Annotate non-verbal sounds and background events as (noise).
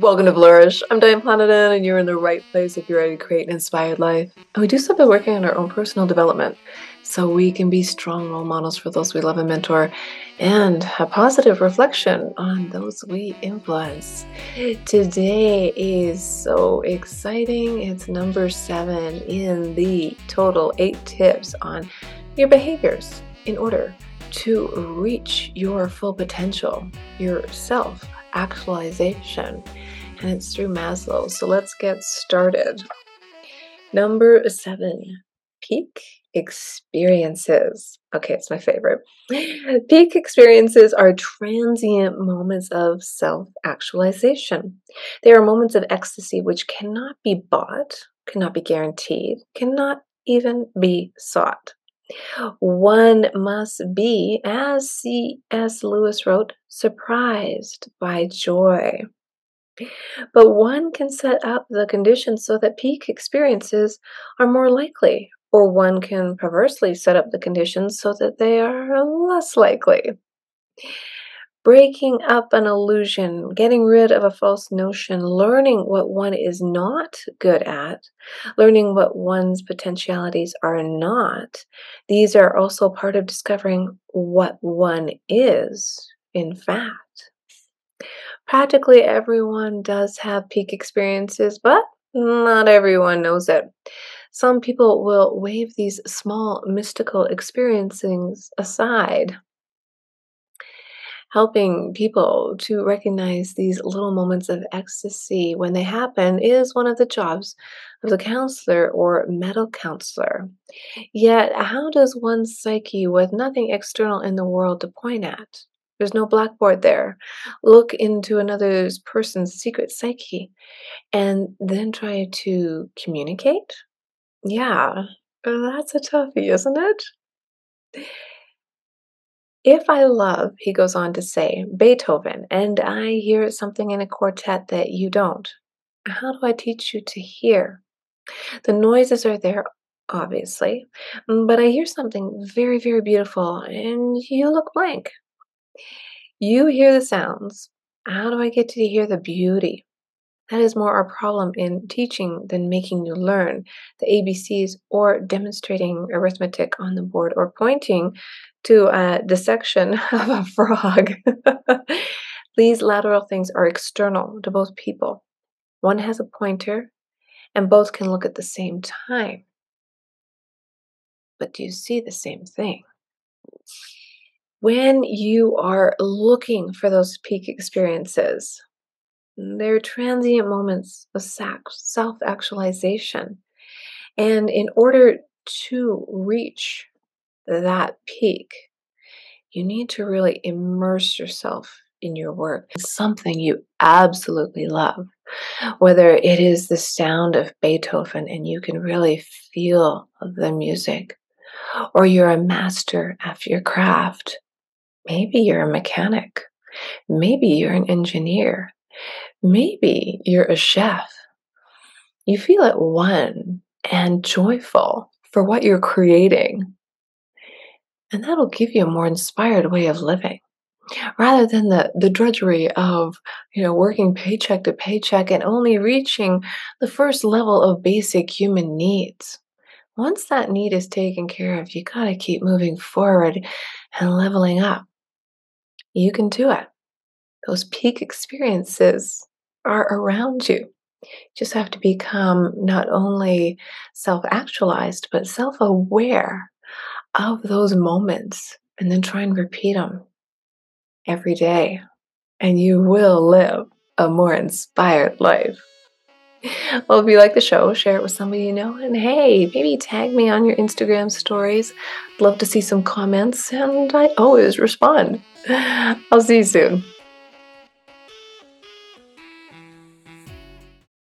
Welcome to Flourish. I'm Diane Planetin, and you're in the right place if you're ready to create an inspired life. And we do so by working on our own personal development so we can be strong role models for those we love and mentor and a positive reflection on those we influence. Today is so exciting. It's number seven in the total eight tips on your behaviors in order to reach your full potential, your self actualization, and it's through Maslow. So let's get started. Number seven, peak experiences. Okay, it's my favorite. Peak experiences are transient moments of self actualization. They are moments of ecstasy which cannot be bought, cannot be guaranteed, cannot even be sought. One must be, as C.S. Lewis wrote, surprised by joy. But one can set up the conditions so that peak experiences are more likely, or one can perversely set up the conditions so that they are less likely breaking up an illusion, getting rid of a false notion, learning what one is not good at, learning what one's potentialities are not. These are also part of discovering what one is, in fact. Practically everyone does have peak experiences, but not everyone knows it. Some people will wave these small mystical experiences aside helping people to recognize these little moments of ecstasy when they happen is one of the jobs of the counselor or mental counselor. Yet, how does one's psyche, with nothing external in the world to point at, there's no blackboard there. Look into another person's secret psyche and then try to communicate? Yeah, uh, that's a toughie, isn't it? If I love, he goes on to say, Beethoven, and I hear something in a quartet that you don't, how do I teach you to hear? The noises are there, obviously, but I hear something very, very beautiful, and you look blank. You hear the sounds. How do I get to hear the beauty? That is more our problem in teaching than making you learn the ABCs or demonstrating arithmetic on the board or pointing to uh, a dissection (laughs) of a frog. (laughs) These lateral things are external to both people. One has a pointer, and both can look at the same time. But do you see the same thing? When you are looking for those peak experiences, they're transient moments of self actualization. And in order to reach that peak, you need to really immerse yourself in your work. It's something you absolutely love. Whether it is the sound of Beethoven and you can really feel the music, or you're a master at your craft. Maybe you're a mechanic. Maybe you're an engineer. Maybe you're a chef. You feel at one and joyful for what you're creating. And that'll give you a more inspired way of living rather than the, the drudgery of you know working paycheck to paycheck and only reaching the first level of basic human needs once that need is taken care of you got to keep moving forward and leveling up you can do it those peak experiences are around you you just have to become not only self actualized but self aware of those moments and then try and repeat them every day. And you will live a more inspired life. (laughs) Well, if you like the show, share it with somebody you know. And hey, maybe tag me on your Instagram stories. Love to see some comments, and I always respond. (laughs) I'll see you soon.